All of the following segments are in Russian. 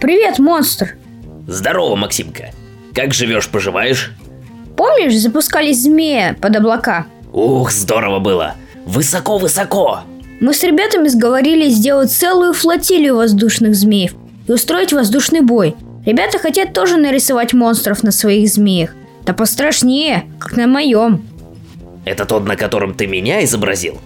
Привет, монстр! Здорово, Максимка. Как живешь-поживаешь? Помнишь, запускали змея под облака? Ух, здорово было. Высоко-высоко. Мы с ребятами сговорились сделать целую флотилию воздушных змеев и устроить воздушный бой. Ребята хотят тоже нарисовать монстров на своих змеях. Да пострашнее, как на моем. Это тот, на котором ты меня изобразил?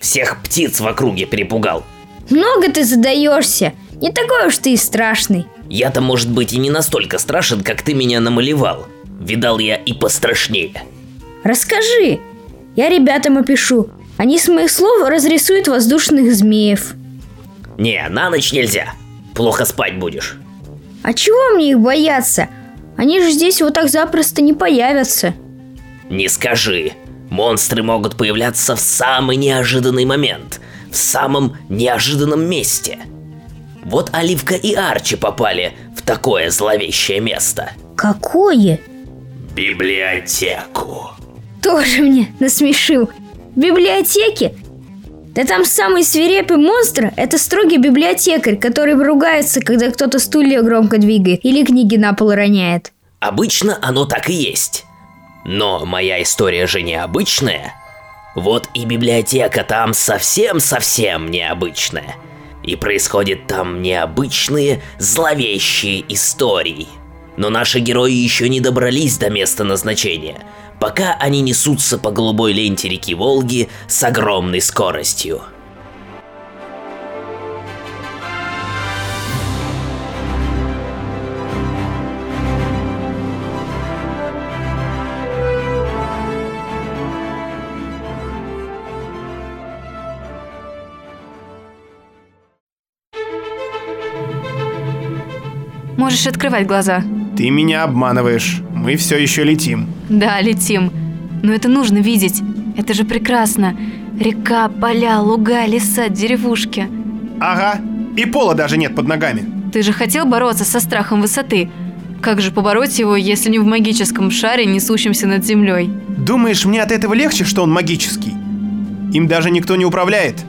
Всех птиц в округе перепугал. Много ты задаешься. Не такой уж ты и страшный. Я-то, может быть, и не настолько страшен, как ты меня намалевал. Видал я и пострашнее. Расскажи. Я ребятам опишу. Они с моих слов разрисуют воздушных змеев. Не, на ночь нельзя. Плохо спать будешь. А чего мне их бояться? Они же здесь вот так запросто не появятся. Не скажи. Монстры могут появляться в самый неожиданный момент, в самом неожиданном месте. Вот Оливка и Арчи попали в такое зловещее место. Какое? Библиотеку. Тоже мне насмешил. В библиотеке? Да там самый свирепый монстр – это строгий библиотекарь, который ругается, когда кто-то стулья громко двигает или книги на пол роняет. Обычно оно так и есть. Но моя история же необычная. Вот и библиотека там совсем-совсем необычная. И происходят там необычные, зловещие истории. Но наши герои еще не добрались до места назначения, пока они несутся по голубой ленте реки Волги с огромной скоростью. Можешь открывать глаза. Ты меня обманываешь. Мы все еще летим. Да, летим. Но это нужно видеть. Это же прекрасно. Река, поля, луга, леса, деревушки. Ага. И пола даже нет под ногами. Ты же хотел бороться со страхом высоты. Как же побороть его, если не в магическом шаре, несущемся над землей? Думаешь, мне от этого легче, что он магический? Им даже никто не управляет.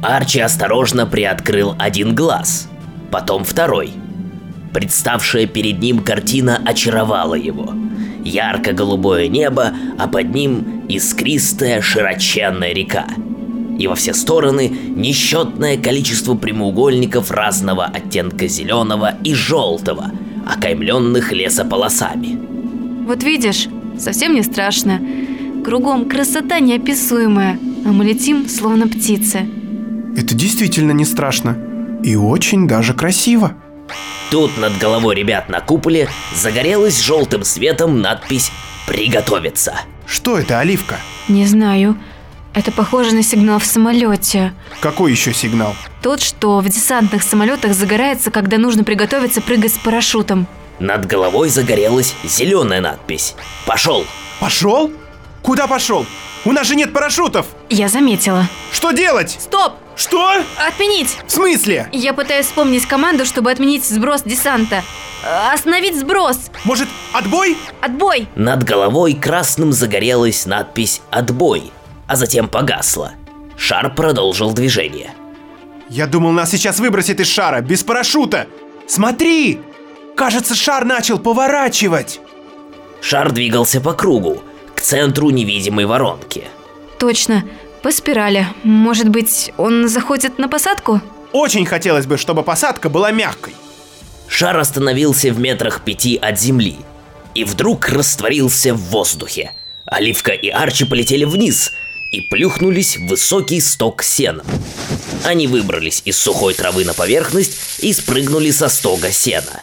Арчи осторожно приоткрыл один глаз, потом второй – Представшая перед ним картина очаровала его. Ярко-голубое небо, а под ним искристая широченная река. И во все стороны несчетное количество прямоугольников разного оттенка зеленого и желтого, окаймленных лесополосами. Вот видишь, совсем не страшно. Кругом красота неописуемая, а мы летим, словно птицы. Это действительно не страшно. И очень даже красиво. Тут над головой ребят на куполе загорелась желтым светом надпись «Приготовиться». Что это, Оливка? Не знаю. Это похоже на сигнал в самолете. Какой еще сигнал? Тот, что в десантных самолетах загорается, когда нужно приготовиться прыгать с парашютом. Над головой загорелась зеленая надпись «Пошел». Пошел? Куда пошел? У нас же нет парашютов! Я заметила. Что делать? Стоп! Что? Отменить! В смысле? Я пытаюсь вспомнить команду, чтобы отменить сброс десанта. Остановить сброс! Может, отбой? Отбой! Над головой красным загорелась надпись «Отбой», а затем погасла. Шар продолжил движение. Я думал, нас сейчас выбросит из шара, без парашюта. Смотри! Кажется, шар начал поворачивать. Шар двигался по кругу, к центру невидимой воронки. Точно, по спирали. Может быть, он заходит на посадку? Очень хотелось бы, чтобы посадка была мягкой. Шар остановился в метрах пяти от земли и вдруг растворился в воздухе. Оливка и Арчи полетели вниз и плюхнулись в высокий сток сена. Они выбрались из сухой травы на поверхность и спрыгнули со стога сена.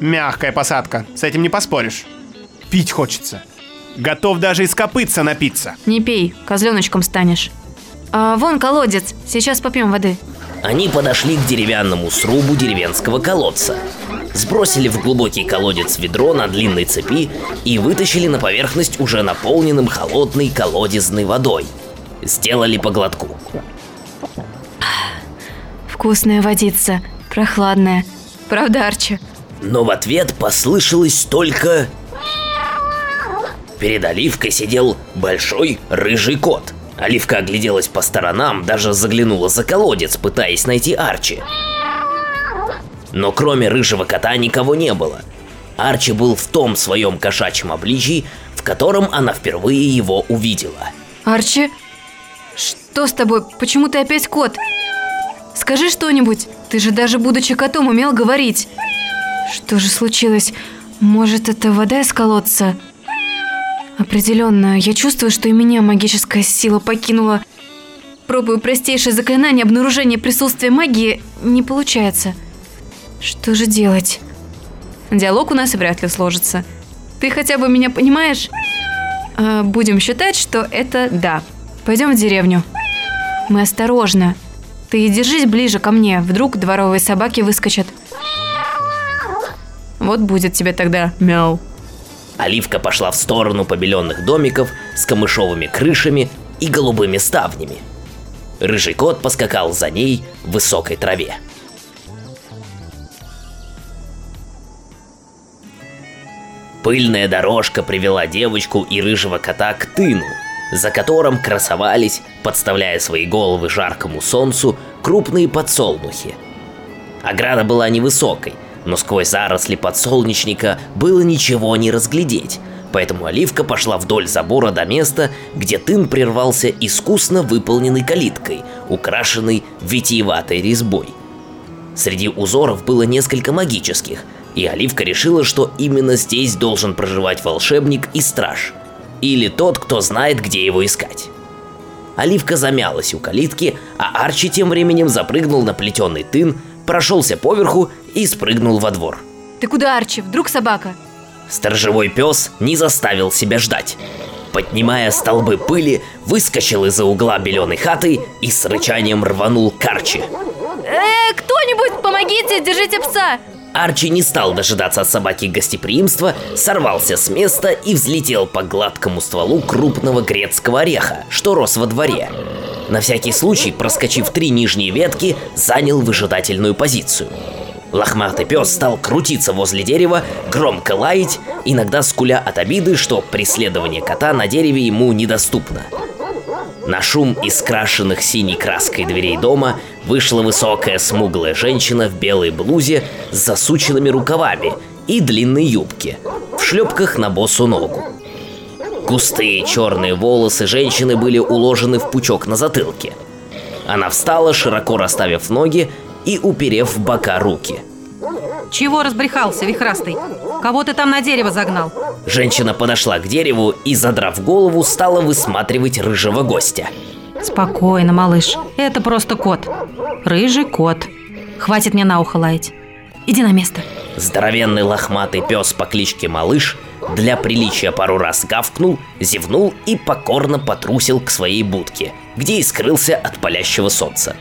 Мягкая посадка, с этим не поспоришь. Пить хочется. Готов даже из копытца напиться. Не пей, козленочком станешь. А, вон колодец, сейчас попьем воды. Они подошли к деревянному срубу деревенского колодца. Сбросили в глубокий колодец ведро на длинной цепи и вытащили на поверхность уже наполненным холодной колодезной водой. Сделали по глотку. Вкусная водица, прохладная. Правда, Арчи? Но в ответ послышалось только... Перед Оливкой сидел большой рыжий кот. Оливка огляделась по сторонам, даже заглянула за колодец, пытаясь найти Арчи. Но кроме рыжего кота никого не было. Арчи был в том своем кошачьем обличии, в котором она впервые его увидела. Арчи, что с тобой? Почему ты опять кот? Скажи что-нибудь. Ты же даже будучи котом умел говорить. Что же случилось? Может, это вода из колодца? Определенно, я чувствую, что и меня магическая сила покинула. Пробую простейшее заклинание обнаружения присутствия магии, не получается. Что же делать? Диалог у нас вряд ли сложится. Ты хотя бы меня понимаешь? А, будем считать, что это да. Пойдем в деревню. Мы осторожно. Ты держись ближе ко мне, вдруг дворовые собаки выскочат. Вот будет тебе тогда мяу. Оливка пошла в сторону побеленных домиков с камышовыми крышами и голубыми ставнями. Рыжий кот поскакал за ней в высокой траве. Пыльная дорожка привела девочку и рыжего кота к тыну, за которым красовались, подставляя свои головы жаркому солнцу, крупные подсолнухи. Ограда была невысокой, но сквозь заросли подсолнечника было ничего не разглядеть, поэтому Оливка пошла вдоль забора до места, где тын прервался искусно выполненной калиткой, украшенной витиеватой резьбой. Среди узоров было несколько магических, и Оливка решила, что именно здесь должен проживать волшебник и страж. Или тот, кто знает, где его искать. Оливка замялась у калитки, а Арчи тем временем запрыгнул на плетеный тын, прошелся поверху и спрыгнул во двор. Ты куда, Арчи? Вдруг собака? Сторожевой пес не заставил себя ждать. Поднимая столбы пыли, выскочил из-за угла беленой хаты и с рычанием рванул к Арчи. Э, кто-нибудь, помогите, держите пса! Арчи не стал дожидаться от собаки гостеприимства, сорвался с места и взлетел по гладкому стволу крупного грецкого ореха, что рос во дворе. На всякий случай, проскочив три нижние ветки, занял выжидательную позицию. Лохматый пес стал крутиться возле дерева, громко лаять, иногда скуля от обиды, что преследование кота на дереве ему недоступно. На шум из крашенных синей краской дверей дома вышла высокая смуглая женщина в белой блузе с засученными рукавами и длинной юбке, в шлепках на босу ногу. Густые черные волосы женщины были уложены в пучок на затылке. Она встала, широко расставив ноги и уперев в бока руки. Чего разбрехался, вихрастый? Кого ты там на дерево загнал? Женщина подошла к дереву и, задрав голову, стала высматривать рыжего гостя. Спокойно, малыш. Это просто кот. Рыжий кот. Хватит мне на ухо лаять. Иди на место. Здоровенный лохматый пес по кличке Малыш для приличия пару раз гавкнул, зевнул и покорно потрусил к своей будке, где и скрылся от палящего солнца.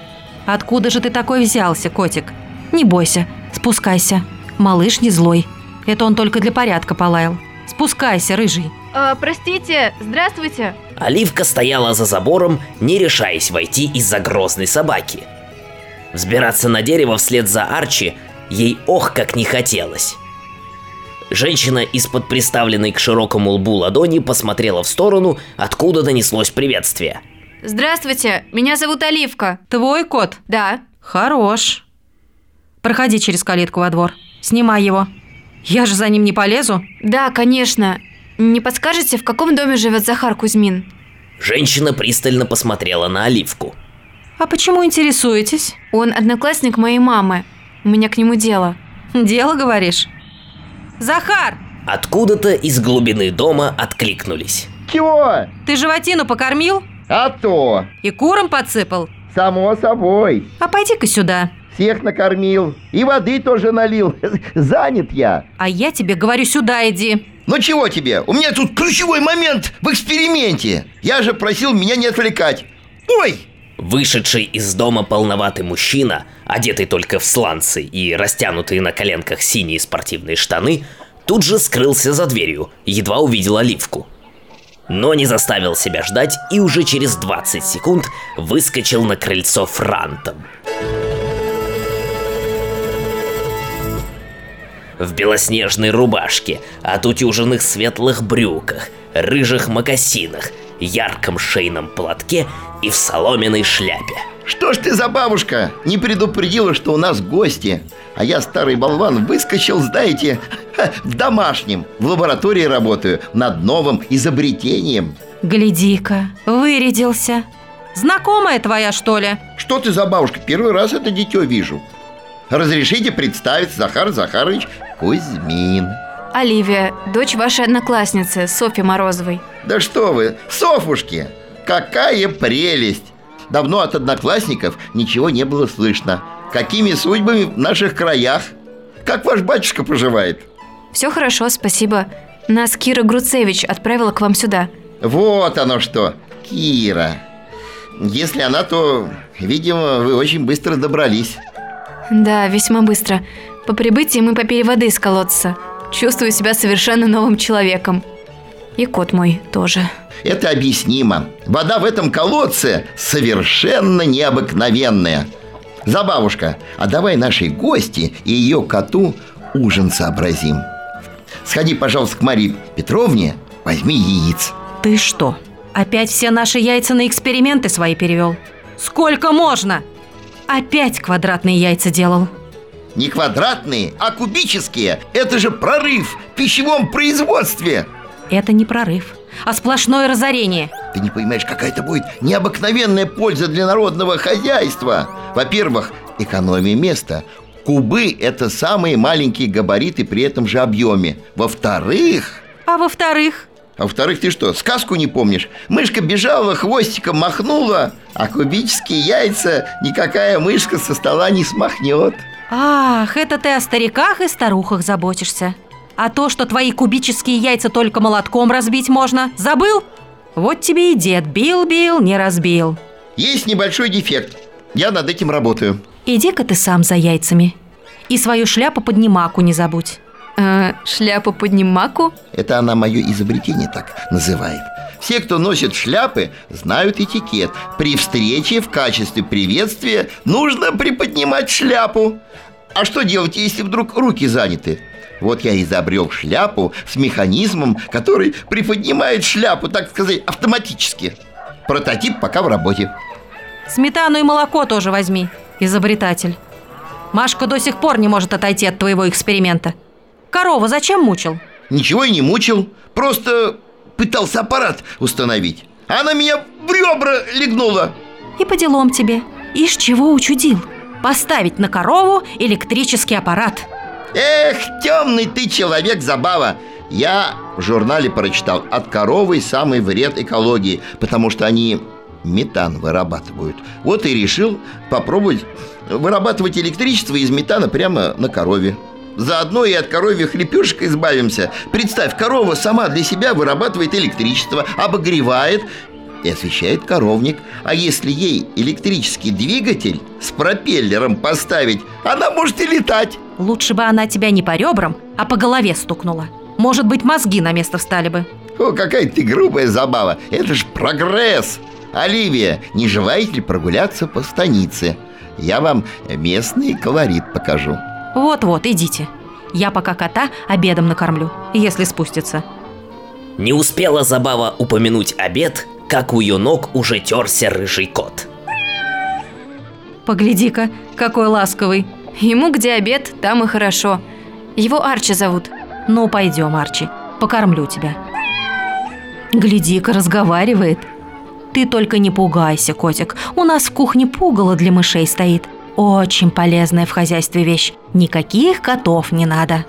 Откуда же ты такой взялся, котик? Не бойся, спускайся. Малыш не злой. Это он только для порядка полаял. Спускайся, рыжий. А, простите, здравствуйте. Оливка стояла за забором, не решаясь войти из-за грозной собаки. Взбираться на дерево вслед за Арчи ей ох как не хотелось. Женщина из-под приставленной к широкому лбу ладони посмотрела в сторону, откуда донеслось приветствие. Здравствуйте, меня зовут Оливка. Твой кот? Да. Хорош. Проходи через калитку во двор. Снимай его. Я же за ним не полезу. Да, конечно. Не подскажете, в каком доме живет Захар Кузьмин? Женщина пристально посмотрела на Оливку. А почему интересуетесь? Он одноклассник моей мамы. У меня к нему дело. Дело, говоришь? Захар! Откуда-то из глубины дома откликнулись. Чего? Ты животину покормил? А то! И курам подсыпал? Само собой. А пойди-ка сюда. Всех накормил. И воды тоже налил. Занят я. А я тебе говорю, сюда иди. Ну чего тебе? У меня тут ключевой момент в эксперименте. Я же просил меня не отвлекать. Ой! Вышедший из дома полноватый мужчина, одетый только в сланцы и растянутые на коленках синие спортивные штаны, тут же скрылся за дверью, едва увидел оливку. Но не заставил себя ждать и уже через 20 секунд выскочил на крыльцо франтом. В белоснежной рубашке, отутюженных светлых брюках, рыжих мокасинах ярком шейном платке и в соломенной шляпе. Что ж ты за бабушка? Не предупредила, что у нас гости. А я, старый болван, выскочил, знаете, в домашнем. В лаборатории работаю над новым изобретением. Гляди-ка, вырядился. Знакомая твоя, что ли? Что ты за бабушка? Первый раз это дитё вижу. Разрешите представить Захар Захарович Кузьмин. Оливия, дочь вашей одноклассницы, Софьи Морозовой. Да что вы, Софушки, какая прелесть! Давно от одноклассников ничего не было слышно. Какими судьбами в наших краях? Как ваш батюшка поживает? Все хорошо, спасибо. Нас Кира Груцевич отправила к вам сюда. Вот оно что, Кира. Если она, то, видимо, вы очень быстро добрались. Да, весьма быстро. По прибытии мы попили воды из колодца. Чувствую себя совершенно новым человеком. И кот мой тоже. Это объяснимо. Вода в этом колодце совершенно необыкновенная. Забавушка, а давай нашей гости и ее коту ужин сообразим. Сходи, пожалуйста, к Марии Петровне, возьми яиц. Ты что, опять все наши яйца на эксперименты свои перевел? Сколько можно? Опять квадратные яйца делал. Не квадратные, а кубические. Это же прорыв в пищевом производстве. Это не прорыв, а сплошное разорение. Ты не понимаешь, какая это будет необыкновенная польза для народного хозяйства. Во-первых, экономия места. Кубы – это самые маленькие габариты при этом же объеме. Во-вторых, А во-вторых, а во-вторых, ты что, сказку не помнишь? Мышка бежала, хвостиком махнула, а кубические яйца никакая мышка со стола не смахнет. Ах, это ты о стариках и старухах заботишься. А то, что твои кубические яйца только молотком разбить можно, забыл? Вот тебе и дед бил-бил, не разбил. Есть небольшой дефект. Я над этим работаю. Иди-ка ты сам за яйцами. И свою шляпу поднимаку не забудь. Э, шляпу поднимаку? Это она мое изобретение так называет. Все, кто носит шляпы, знают этикет. При встрече в качестве приветствия нужно приподнимать шляпу. А что делать, если вдруг руки заняты? Вот я изобрел шляпу с механизмом, который приподнимает шляпу, так сказать, автоматически. Прототип пока в работе. Сметану и молоко тоже возьми, изобретатель. Машка до сих пор не может отойти от твоего эксперимента. Корову зачем мучил? Ничего и не мучил, просто пытался аппарат установить. Она меня в ребра легнула. И по делам тебе. Ишь чего учудил? Поставить на корову электрический аппарат. Эх, темный ты человек, забава. Я в журнале прочитал, от коровы самый вред экологии, потому что они метан вырабатывают. Вот и решил попробовать вырабатывать электричество из метана прямо на корове. Заодно и от коровьих лепешек избавимся. Представь, корова сама для себя вырабатывает электричество, обогревает и освещает коровник. А если ей электрический двигатель с пропеллером поставить, она может и летать. Лучше бы она тебя не по ребрам, а по голове стукнула. Может быть, мозги на место встали бы. О, какая ты грубая забава. Это ж прогресс. Оливия, не желаете ли прогуляться по станице? Я вам местный колорит покажу. Вот-вот, идите. Я пока кота обедом накормлю, если спустится. Не успела Забава упомянуть обед, как у ее ног уже терся рыжий кот. Погляди-ка, какой ласковый. Ему где обед, там и хорошо. Его Арчи зовут. Ну, пойдем, Арчи, покормлю тебя. Гляди-ка, разговаривает. Ты только не пугайся, котик. У нас в кухне пугало для мышей стоит. Очень полезная в хозяйстве вещь. Никаких котов не надо.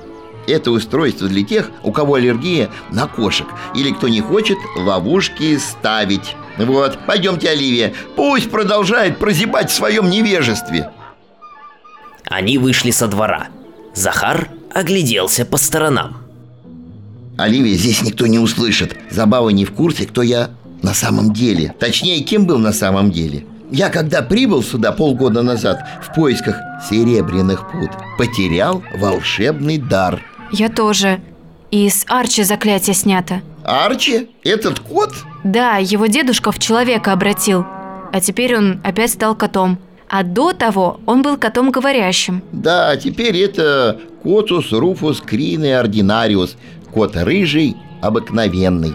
Это устройство для тех, у кого аллергия на кошек Или кто не хочет ловушки ставить Вот, пойдемте, Оливия Пусть продолжает прозябать в своем невежестве Они вышли со двора. Захар огляделся по сторонам. Оливия, здесь никто не услышит Забава не в курсе, кто я на самом деле Точнее, кем был на самом деле я, когда прибыл сюда полгода назад в поисках серебряных пут, потерял волшебный дар. Я тоже. И с Арчи заклятие снято. Арчи? Этот кот? Да, его дедушка в человека обратил. А теперь он опять стал котом. А до того он был котом говорящим. Да, теперь это Котус руфус крины ординариус, кот рыжий, обыкновенный.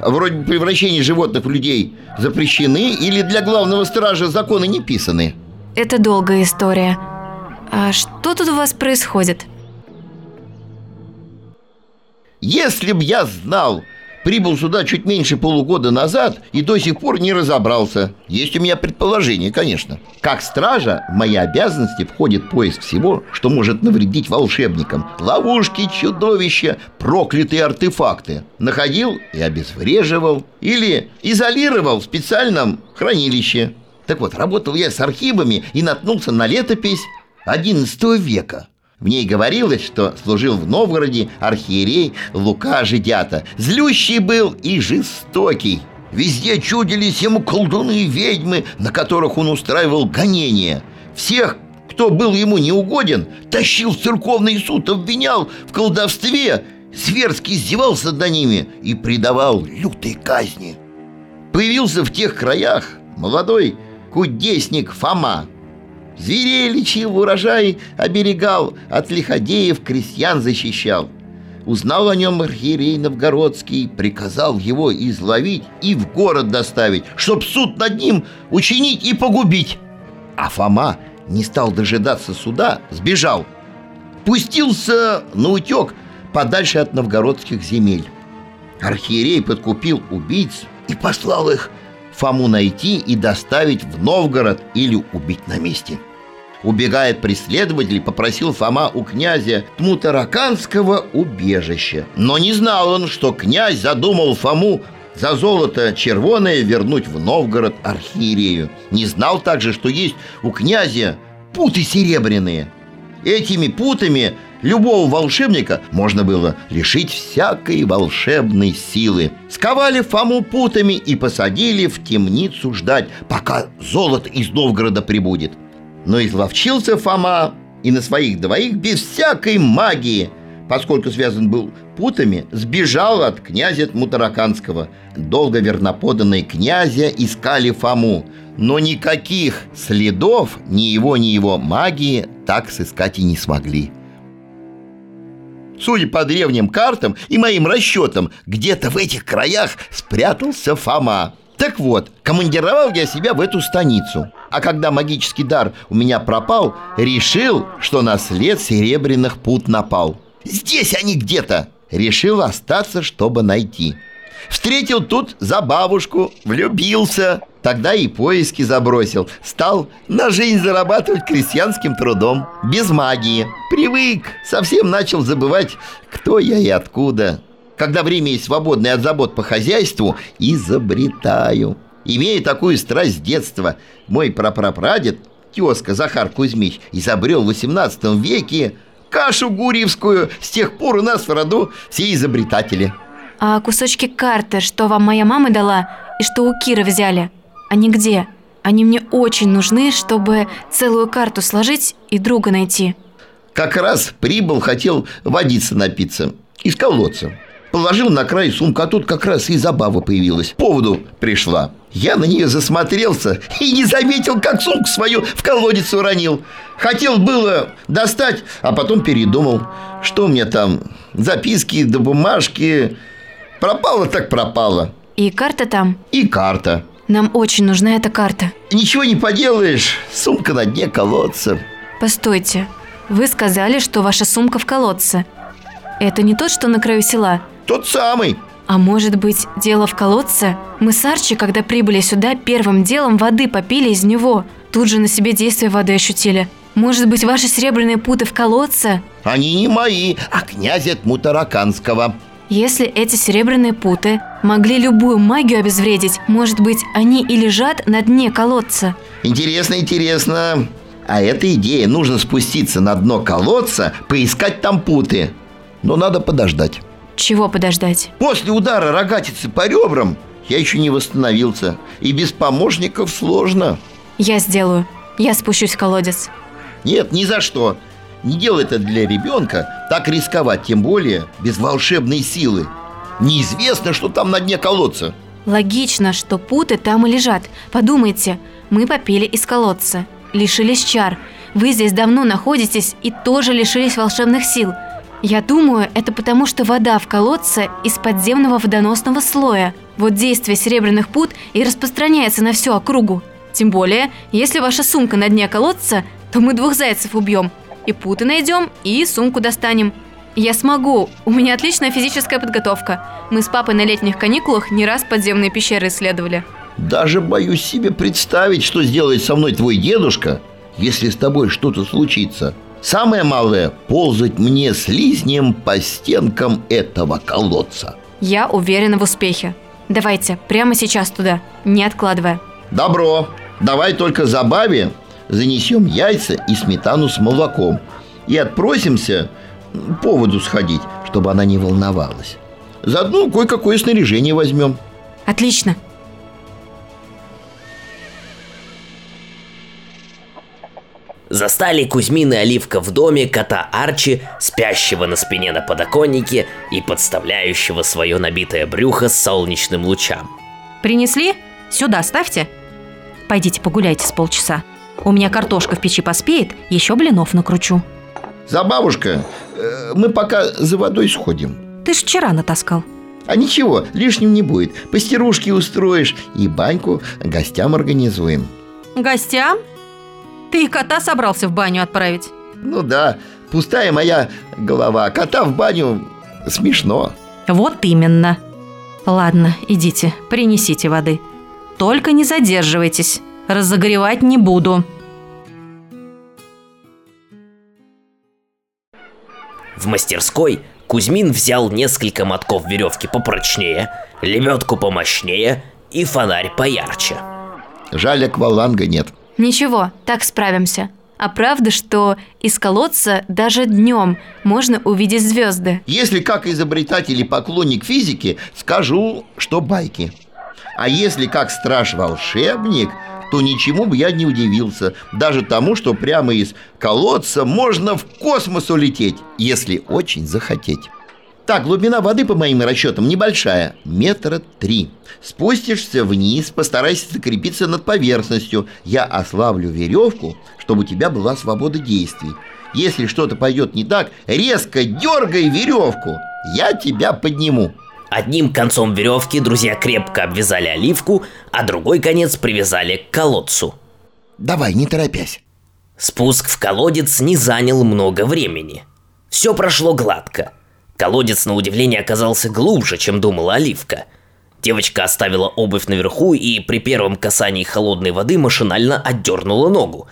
Вроде превращения животных в людей, запрещены или для главного стража законы не писаны? Это долгая история. А что тут у вас происходит? Если б я знал, прибыл сюда чуть меньше полугода назад и до сих пор не разобрался. Есть у меня предположение, конечно. Как стража, в мои обязанности входит поиск всего, что может навредить волшебникам. Ловушки, чудовища, проклятые артефакты. Находил и обезвреживал. Или изолировал в специальном хранилище. Так вот, работал я с архивами и наткнулся на летопись XI века. В ней говорилось, что служил в Новгороде архиерей Лука Жидята. Злющий был и жестокий. Везде чудились ему колдуны и ведьмы, на которых он устраивал гонения. Всех, кто был ему неугоден, тащил в церковный суд, обвинял в колдовстве, зверски издевался над ними и предавал лютой казни. Появился в тех краях молодой кудесник Фома, Зверей лечил, урожай оберегал, от лиходеев крестьян защищал. Узнал о нем архиерей Новгородский, приказал его изловить и в город доставить, чтоб суд над ним учинить и погубить. А Фома не стал дожидаться суда, сбежал. Пустился на утек подальше от новгородских земель. Архиерей подкупил убийц и послал их Фому найти и доставить в Новгород или убить на месте. Убегает преследователь, попросил Фома у князя Тмутараканского убежища. Но не знал он, что князь задумал Фому за золото червоное вернуть в Новгород архиерею. Не знал также, что есть у князя путы серебряные. Этими путами любого волшебника можно было лишить всякой волшебной силы. Сковали Фому путами и посадили в темницу ждать, пока золото из Новгорода прибудет. Но изловчился Фома и на своих двоих без всякой магии, поскольку связан был путами, сбежал от князя Мутараканского. Долго верноподанные князя искали Фому, но никаких следов ни его, ни его магии так сыскать и не смогли. Судя по древним картам и моим расчетам, где-то в этих краях спрятался Фома. Так вот, командировал я себя в эту станицу. А когда магический дар у меня пропал, решил, что на след серебряных пут напал. Здесь они где-то. Решил остаться, чтобы найти. Встретил тут за бабушку, влюбился. Тогда и поиски забросил. Стал на жизнь зарабатывать крестьянским трудом. Без магии. Привык. Совсем начал забывать, кто я и откуда. Когда время есть свободное от забот по хозяйству, изобретаю. Имея такую страсть с детства, мой прапрапрадед, тезка Захар Кузьмич, изобрел в 18 веке кашу гурьевскую. С тех пор у нас в роду все изобретатели. А кусочки карты, что вам моя мама дала и что у Кира взяли, они где? Они мне очень нужны, чтобы целую карту сложить и друга найти. Как раз прибыл, хотел водиться напиться из колодца. Положил на край сумку, а тут как раз и забава появилась. Поводу пришла. Я на нее засмотрелся и не заметил, как сумку свою в колодец уронил. Хотел было достать, а потом передумал. Что мне там, записки да бумажки. Пропало так пропало. И карта там? И карта. Нам очень нужна эта карта. Ничего не поделаешь, сумка на дне колодца. Постойте, вы сказали, что ваша сумка в колодце. Это не тот, что на краю села? Тот самый. А может быть, дело в колодце? Мы с Арчи, когда прибыли сюда, первым делом воды попили из него. Тут же на себе действие воды ощутили. Может быть, ваши серебряные путы в колодце? Они не мои, а князя Тмутараканского. Если эти серебряные путы могли любую магию обезвредить, может быть, они и лежат на дне колодца? Интересно, интересно. А эта идея, нужно спуститься на дно колодца, поискать там путы. Но надо подождать. Чего подождать? После удара рогатицы по ребрам я еще не восстановился. И без помощников сложно. Я сделаю. Я спущусь в колодец. Нет, ни за что. Не делай это для ребенка. Так рисковать, тем более без волшебной силы. Неизвестно, что там на дне колодца. Логично, что путы там и лежат. Подумайте, мы попили из колодца, лишились чар. Вы здесь давно находитесь и тоже лишились волшебных сил. Я думаю, это потому, что вода в колодце из подземного водоносного слоя. Вот действие серебряных пут и распространяется на всю округу. Тем более, если ваша сумка на дне колодца, то мы двух зайцев убьем. И путы найдем, и сумку достанем. Я смогу. У меня отличная физическая подготовка. Мы с папой на летних каникулах не раз подземные пещеры исследовали. Даже боюсь себе представить, что сделает со мной твой дедушка, если с тобой что-то случится. Самое малое – ползать мне слизнем по стенкам этого колодца. Я уверена в успехе. Давайте, прямо сейчас туда, не откладывая. Добро. Давай только забаве занесем яйца и сметану с молоком и отпросимся по воду сходить, чтобы она не волновалась. Заодно кое-какое снаряжение возьмем. Отлично. Застали Кузьмин и Оливка в доме кота Арчи, спящего на спине на подоконнике и подставляющего свое набитое брюхо солнечным лучам. Принесли? Сюда ставьте. Пойдите погуляйте с полчаса. У меня картошка в печи поспеет, еще блинов накручу. Забавушка, э, мы пока за водой сходим. Ты ж вчера натаскал. А ничего, лишним не будет. Пастерушки устроишь и баньку гостям организуем. Гостям? Ты и кота собрался в баню отправить? Ну да, пустая моя голова. Кота в баню смешно. Вот именно. Ладно, идите, принесите воды. Только не задерживайтесь. Разогревать не буду. В мастерской Кузьмин взял несколько мотков веревки попрочнее, лебедку помощнее и фонарь поярче. Жаль, акваланга нет. Ничего, так справимся. А правда, что из колодца даже днем можно увидеть звезды? Если как изобретатель и поклонник физики, скажу, что байки. А если как страж-волшебник, то ничему бы я не удивился. Даже тому, что прямо из колодца можно в космос улететь, если очень захотеть. Так, глубина воды, по моим расчетам, небольшая, метра три. Спустишься вниз, постарайся закрепиться над поверхностью. Я ослаблю веревку, чтобы у тебя была свобода действий. Если что-то пойдет не так, резко дергай веревку. Я тебя подниму. Одним концом веревки друзья крепко обвязали оливку, а другой конец привязали к колодцу. Давай, не торопясь. Спуск в колодец не занял много времени. Все прошло гладко. Колодец, на удивление, оказался глубже, чем думала Оливка. Девочка оставила обувь наверху и при первом касании холодной воды машинально отдернула ногу.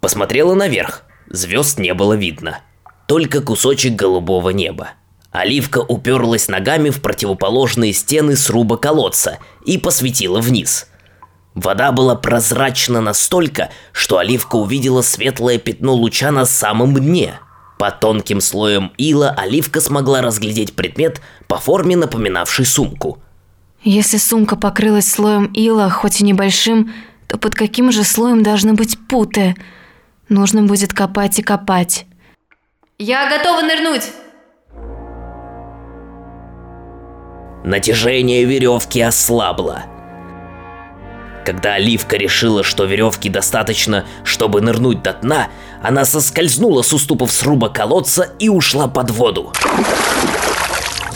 Посмотрела наверх. Звезд не было видно. Только кусочек голубого неба. Оливка уперлась ногами в противоположные стены сруба колодца и посветила вниз. Вода была прозрачна настолько, что Оливка увидела светлое пятно луча на самом дне. Под тонким слоем ила Оливка смогла разглядеть предмет по форме напоминавший сумку. Если сумка покрылась слоем ила, хоть и небольшим, то под каким же слоем должны быть путы? Нужно будет копать и копать. Я готова нырнуть! Натяжение веревки ослабло. Когда Оливка решила, что веревки достаточно, чтобы нырнуть до дна, она соскользнула с уступов сруба колодца и ушла под воду.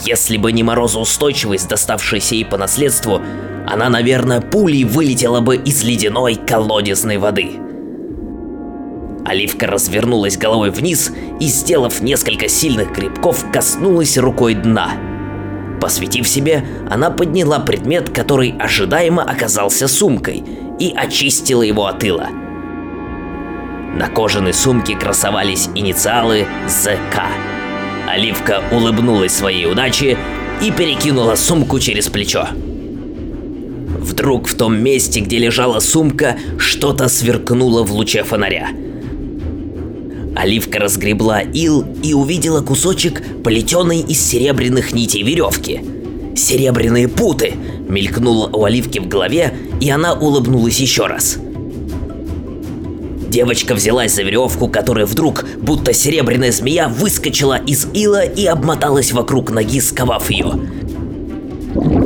Если бы не морозоустойчивость, доставшаяся ей по наследству, она, наверное, пулей вылетела бы из ледяной колодезной воды. Оливка развернулась головой вниз и, сделав несколько сильных грибков, коснулась рукой дна – Посветив себе, она подняла предмет, который ожидаемо оказался сумкой, и очистила его от ила. На кожаной сумке красовались инициалы ЗК. Оливка улыбнулась своей удаче и перекинула сумку через плечо. Вдруг в том месте, где лежала сумка, что-то сверкнуло в луче фонаря – Оливка разгребла ил и увидела кусочек плетеной из серебряных нитей веревки. «Серебряные путы!» мелькнуло у Оливки в голове, и она улыбнулась еще раз. Девочка взялась за веревку, которая вдруг, будто серебряная змея, выскочила из ила и обмоталась вокруг ноги, сковав ее.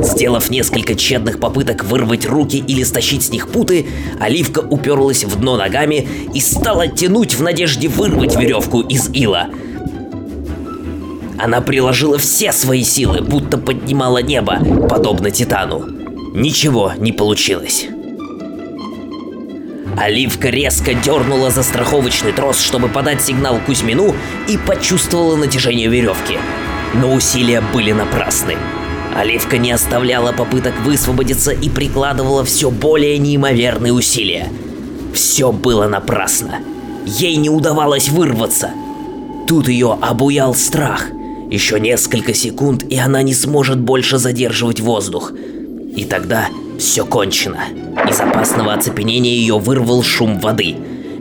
Сделав несколько тщетных попыток вырвать руки или стащить с них путы, Оливка уперлась в дно ногами и стала тянуть в надежде вырвать веревку из ила. Она приложила все свои силы, будто поднимала небо, подобно Титану. Ничего не получилось. Оливка резко дернула за страховочный трос, чтобы подать сигнал Кузьмину и почувствовала натяжение веревки. Но усилия были напрасны. Оливка не оставляла попыток высвободиться и прикладывала все более неимоверные усилия. Все было напрасно. Ей не удавалось вырваться. Тут ее обуял страх. Еще несколько секунд, и она не сможет больше задерживать воздух. И тогда все кончено. Из опасного оцепенения ее вырвал шум воды.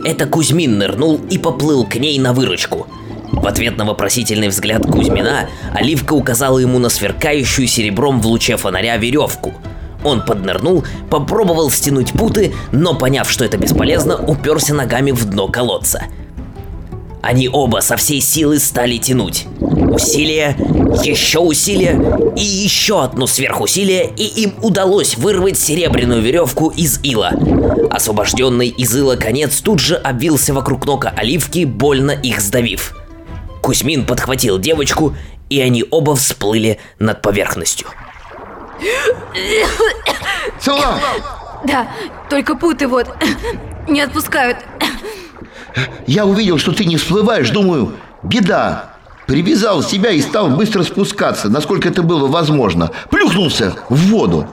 Это Кузьмин нырнул и поплыл к ней на выручку. В ответ на вопросительный взгляд Кузьмина, Оливка указала ему на сверкающую серебром в луче фонаря веревку. Он поднырнул, попробовал стянуть путы, но поняв, что это бесполезно, уперся ногами в дно колодца. Они оба со всей силы стали тянуть. Усилие, еще усилие и еще одно сверхусилие, и им удалось вырвать серебряную веревку из ила. Освобожденный из ила конец тут же обвился вокруг ног оливки, больно их сдавив. Кузьмин подхватил девочку, и они оба всплыли над поверхностью. Цела! Да, только путы вот не отпускают. Я увидел, что ты не всплываешь, думаю, беда. Привязал себя и стал быстро спускаться, насколько это было возможно. Плюхнулся в воду.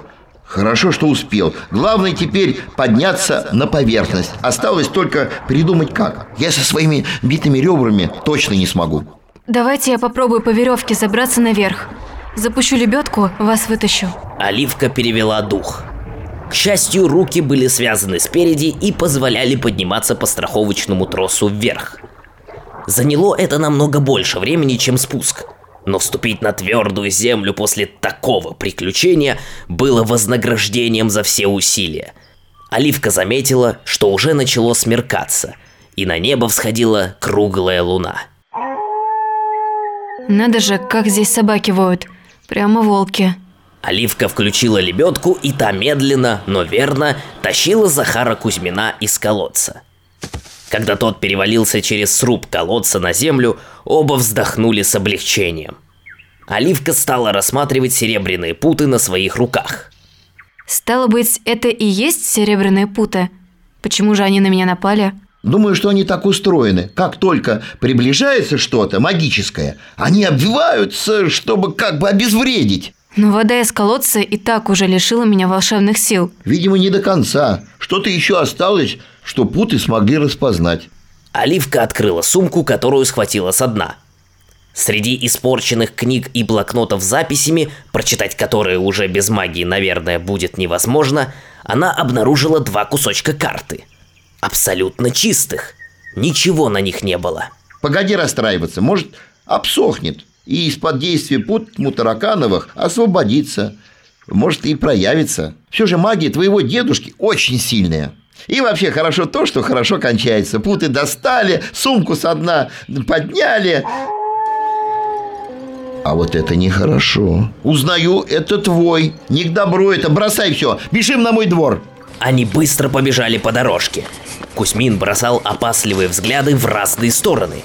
Хорошо, что успел. Главное теперь подняться на поверхность. Осталось только придумать как. Я со своими битыми ребрами точно не смогу. Давайте я попробую по веревке забраться наверх. Запущу лебедку, вас вытащу. Оливка перевела дух. К счастью, руки были связаны спереди и позволяли подниматься по страховочному тросу вверх. Заняло это намного больше времени, чем спуск. Но вступить на твердую землю после такого приключения было вознаграждением за все усилия. Оливка заметила, что уже начало смеркаться, и на небо всходила круглая луна. Надо же, как здесь собаки воют. Прямо волки. Оливка включила лебедку, и та медленно, но верно тащила Захара Кузьмина из колодца. Когда тот перевалился через сруб колодца на землю, оба вздохнули с облегчением. Оливка стала рассматривать серебряные путы на своих руках. Стало быть, это и есть серебряные путы? Почему же они на меня напали? Думаю, что они так устроены. Как только приближается что-то магическое, они обвиваются, чтобы как бы обезвредить. Но вода из колодца и так уже лишила меня волшебных сил. Видимо, не до конца. Что-то еще осталось, что путы смогли распознать. Оливка открыла сумку, которую схватила со дна. Среди испорченных книг и блокнотов с записями, прочитать которые уже без магии, наверное, будет невозможно, она обнаружила два кусочка карты. Абсолютно чистых. Ничего на них не было. Погоди расстраиваться, может, обсохнет и из-под действия пут Мутаракановых освободится. Может, и проявится. Все же магия твоего дедушки очень сильная. И вообще хорошо то, что хорошо кончается. Путы достали, сумку со дна подняли. А вот это нехорошо. Узнаю, это твой. Не к добру это. Бросай все. Бежим на мой двор. Они быстро побежали по дорожке. Кузьмин бросал опасливые взгляды в разные стороны.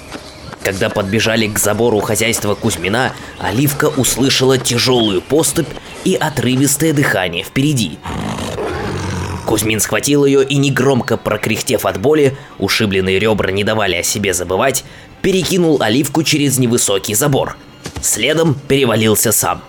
Когда подбежали к забору хозяйства Кузьмина, Оливка услышала тяжелую поступь и отрывистое дыхание впереди. Кузьмин схватил ее и, негромко прокряхтев от боли, ушибленные ребра не давали о себе забывать, перекинул Оливку через невысокий забор. Следом перевалился сам.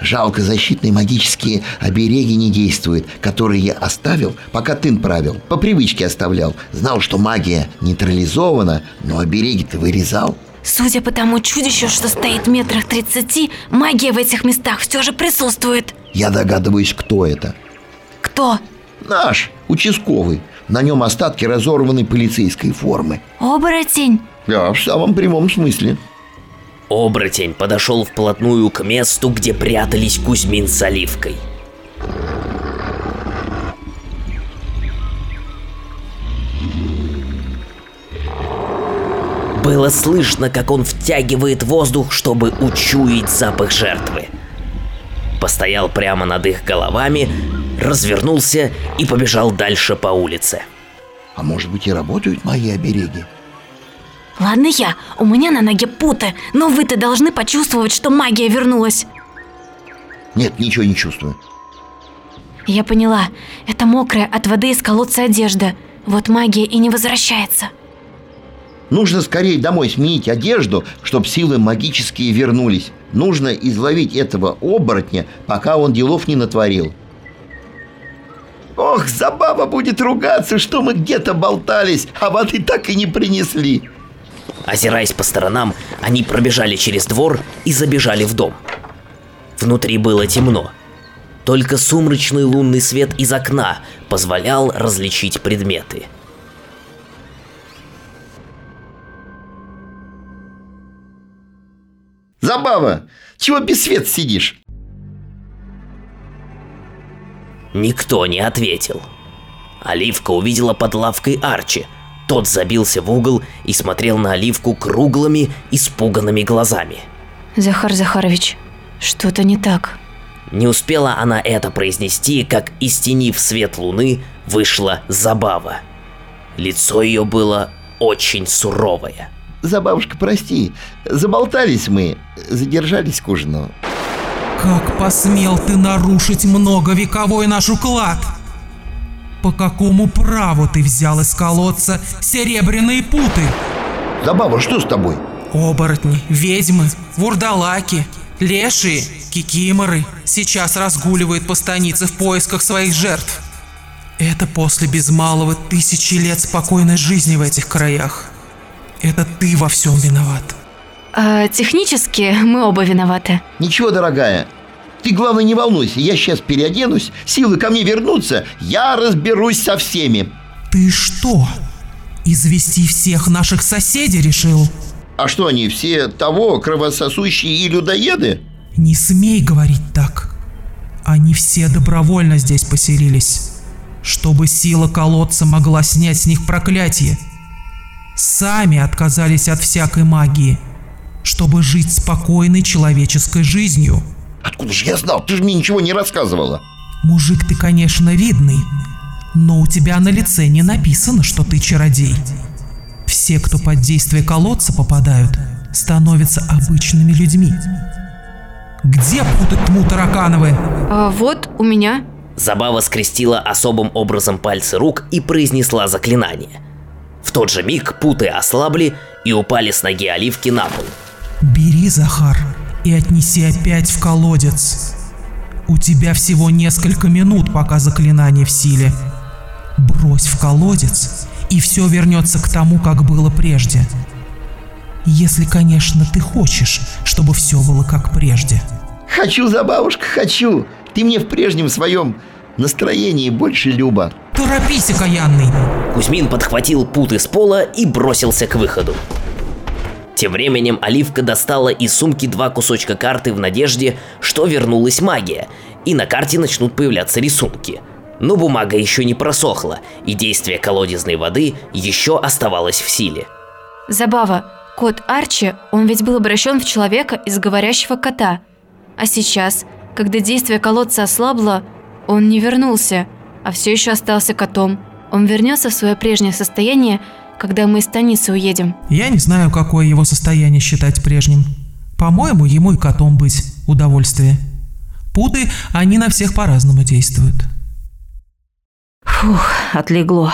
Жалко, защитные магические обереги не действуют, которые я оставил, пока тын правил. По привычке оставлял. Знал, что магия нейтрализована, но обереги ты вырезал. Судя по тому чудищу, что стоит в метрах тридцати, магия в этих местах все же присутствует. Я догадываюсь, кто это. Кто? Наш, участковый. На нем остатки разорванной полицейской формы. Оборотень? Да, в самом прямом смысле. Оборотень подошел вплотную к месту, где прятались Кузьмин с Оливкой. Было слышно, как он втягивает воздух, чтобы учуять запах жертвы. Постоял прямо над их головами, развернулся и побежал дальше по улице. А может быть и работают мои обереги? Ладно я, у меня на ноге путы, но вы-то должны почувствовать, что магия вернулась. Нет, ничего не чувствую. Я поняла, это мокрая от воды из колодца одежда. Вот магия и не возвращается. Нужно скорее домой сменить одежду, чтобы силы магические вернулись. Нужно изловить этого оборотня, пока он делов не натворил. Ох, забава будет ругаться, что мы где-то болтались, а воды так и не принесли. Озираясь по сторонам, они пробежали через двор и забежали в дом. Внутри было темно. Только сумрачный лунный свет из окна позволял различить предметы. Забава, чего без света сидишь? Никто не ответил. Оливка увидела под лавкой Арчи. Тот забился в угол и смотрел на Оливку круглыми, испуганными глазами. Захар Захарович, что-то не так. Не успела она это произнести, как из тени в свет луны вышла Забава. Лицо ее было очень суровое. Забавушка, прости, заболтались мы, задержались к ужину. Как посмел ты нарушить многовековой наш уклад? По какому праву ты взял из колодца серебряные путы? Забава, что с тобой? Оборотни, ведьмы, вурдалаки, лешие, кикиморы сейчас разгуливают по станице в поисках своих жертв. Это после без малого тысячи лет спокойной жизни в этих краях. Это ты во всем виноват. А, технически мы оба виноваты. Ничего, дорогая, ты главное не волнуйся, я сейчас переоденусь, силы ко мне вернутся, я разберусь со всеми. Ты что, извести всех наших соседей решил? А что они все того, кровососущие и людоеды? Не смей говорить так. Они все добровольно здесь поселились, чтобы сила колодца могла снять с них проклятие. Сами отказались от всякой магии, чтобы жить спокойной человеческой жизнью. Откуда же я знал? Ты же мне ничего не рассказывала. Мужик ты, конечно, видный, но у тебя на лице не написано, что ты чародей. Все, кто под действие колодца попадают, становятся обычными людьми. Где путы тьму таракановы? А, вот у меня. Забава скрестила особым образом пальцы рук и произнесла заклинание. В тот же миг путы ослабли и упали с ноги оливки на пол. Бери, Захар, и отнеси опять в колодец. У тебя всего несколько минут, пока заклинание в силе. Брось в колодец, и все вернется к тому, как было прежде. Если, конечно, ты хочешь, чтобы все было как прежде. Хочу, забавушка, хочу. Ты мне в прежнем своем настроении больше люба. Торопись, окаянный! Кузьмин подхватил путы с пола и бросился к выходу. Тем временем Оливка достала из сумки два кусочка карты в надежде, что вернулась магия, и на карте начнут появляться рисунки. Но бумага еще не просохла, и действие колодезной воды еще оставалось в силе. Забава. Кот Арчи, он ведь был обращен в человека из говорящего кота. А сейчас, когда действие колодца ослабло, он не вернулся, а все еще остался котом. Он вернется в свое прежнее состояние, когда мы из станицы уедем. Я не знаю, какое его состояние считать прежним. По-моему, ему и котом быть удовольствие. Путы, они на всех по-разному действуют. Фух, отлегло.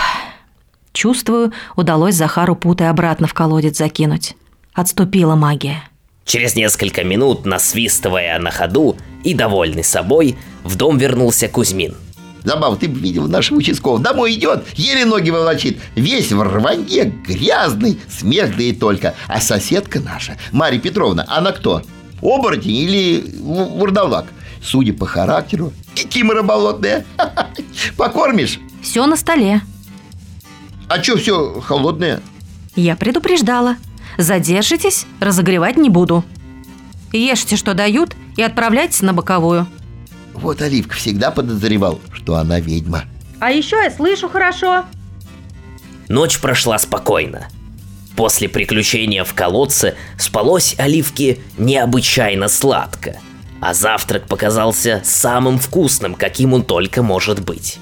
Чувствую, удалось Захару путы обратно в колодец закинуть. Отступила магия. Через несколько минут, насвистывая на ходу и довольный собой, в дом вернулся Кузьмин. Забав, ты бы видел нашего участкового. Домой идет, еле ноги волочит. Весь в рванье, грязный, смех да и только. А соседка наша, Марья Петровна, она кто? Оборотень или вурдалак? Судя по характеру, кикимора болотная. Покормишь? Все на столе. А что все холодное? Я предупреждала. Задержитесь, разогревать не буду. Ешьте, что дают, и отправляйтесь на боковую. Вот Оливка всегда подозревал, что она ведьма. А еще я слышу хорошо. Ночь прошла спокойно. После приключения в колодце спалось Оливке необычайно сладко, а завтрак показался самым вкусным, каким он только может быть.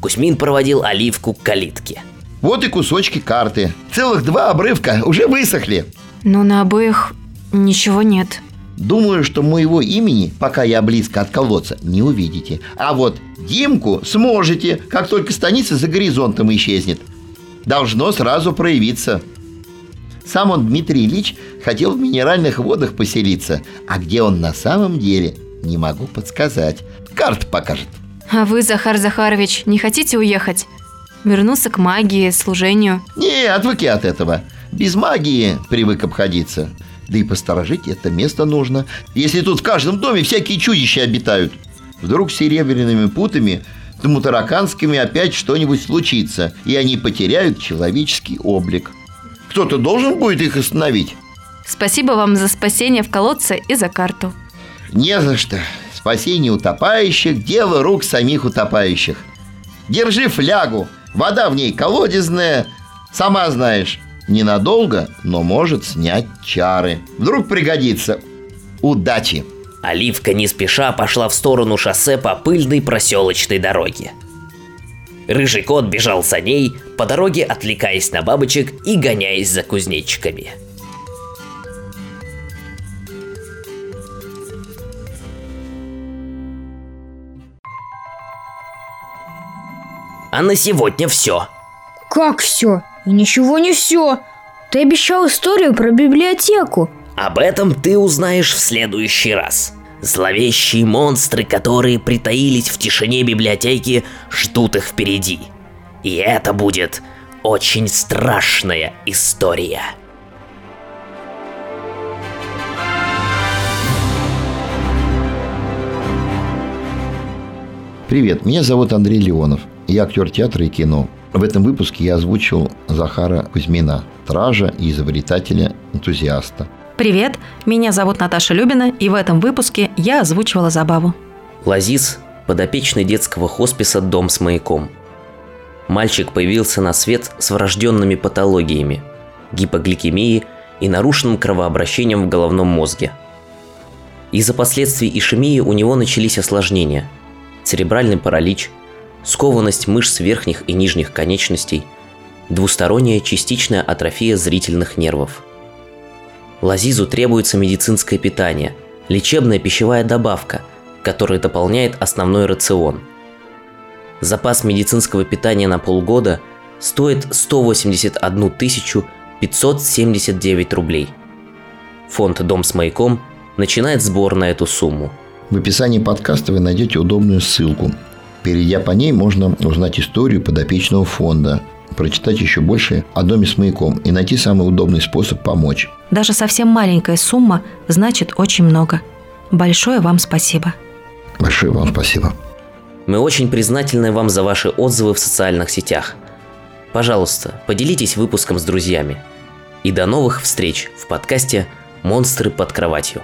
Кузьмин проводил Оливку к калитке. Вот и кусочки карты. Целых два обрывка уже высохли. Но на обоих ничего нет. Думаю, что моего имени, пока я близко от колодца, не увидите. А вот Димку сможете, как только станица за горизонтом исчезнет. Должно сразу проявиться. Сам он, Дмитрий Ильич, хотел в минеральных водах поселиться. А где он на самом деле, не могу подсказать. Карта покажет. А вы, Захар Захарович, не хотите уехать? Вернуться к магии, служению? Не, отвыки от этого. Без магии привык обходиться. Да и посторожить это место нужно. Если тут в каждом доме всякие чудища обитают. Вдруг серебряными путами, тамутараканскими опять что-нибудь случится, и они потеряют человеческий облик. Кто-то должен будет их остановить. Спасибо вам за спасение в колодце и за карту. Не за что. Спасение утопающих – дело рук самих утопающих. Держи флягу. Вода в ней колодезная. Сама знаешь, ненадолго, но может снять чары. Вдруг пригодится. Удачи! Оливка не спеша пошла в сторону шоссе по пыльной проселочной дороге. Рыжий кот бежал за ней, по дороге отвлекаясь на бабочек и гоняясь за кузнечиками. А на сегодня все. Как все? И ничего не все. Ты обещал историю про библиотеку. Об этом ты узнаешь в следующий раз. Зловещие монстры, которые притаились в тишине библиотеки, ждут их впереди. И это будет очень страшная история. Привет, меня зовут Андрей Леонов. Я актер театра и кино. В этом выпуске я озвучил Захара Кузьмина, стража и изобретателя-энтузиаста. Привет, меня зовут Наташа Любина, и в этом выпуске я озвучивала забаву. Лазис – подопечный детского хосписа «Дом с маяком». Мальчик появился на свет с врожденными патологиями – гипогликемией и нарушенным кровообращением в головном мозге. Из-за последствий ишемии у него начались осложнения – церебральный паралич, скованность мышц верхних и нижних конечностей, двусторонняя частичная атрофия зрительных нервов. Лазизу требуется медицинское питание, лечебная пищевая добавка, которая дополняет основной рацион. Запас медицинского питания на полгода стоит 181 579 рублей. Фонд «Дом с маяком» начинает сбор на эту сумму. В описании подкаста вы найдете удобную ссылку. Перейдя по ней, можно узнать историю подопечного фонда, прочитать еще больше о доме с маяком и найти самый удобный способ помочь. Даже совсем маленькая сумма значит очень много. Большое вам спасибо. Большое вам спасибо. Мы очень признательны вам за ваши отзывы в социальных сетях. Пожалуйста, поделитесь выпуском с друзьями. И до новых встреч в подкасте «Монстры под кроватью».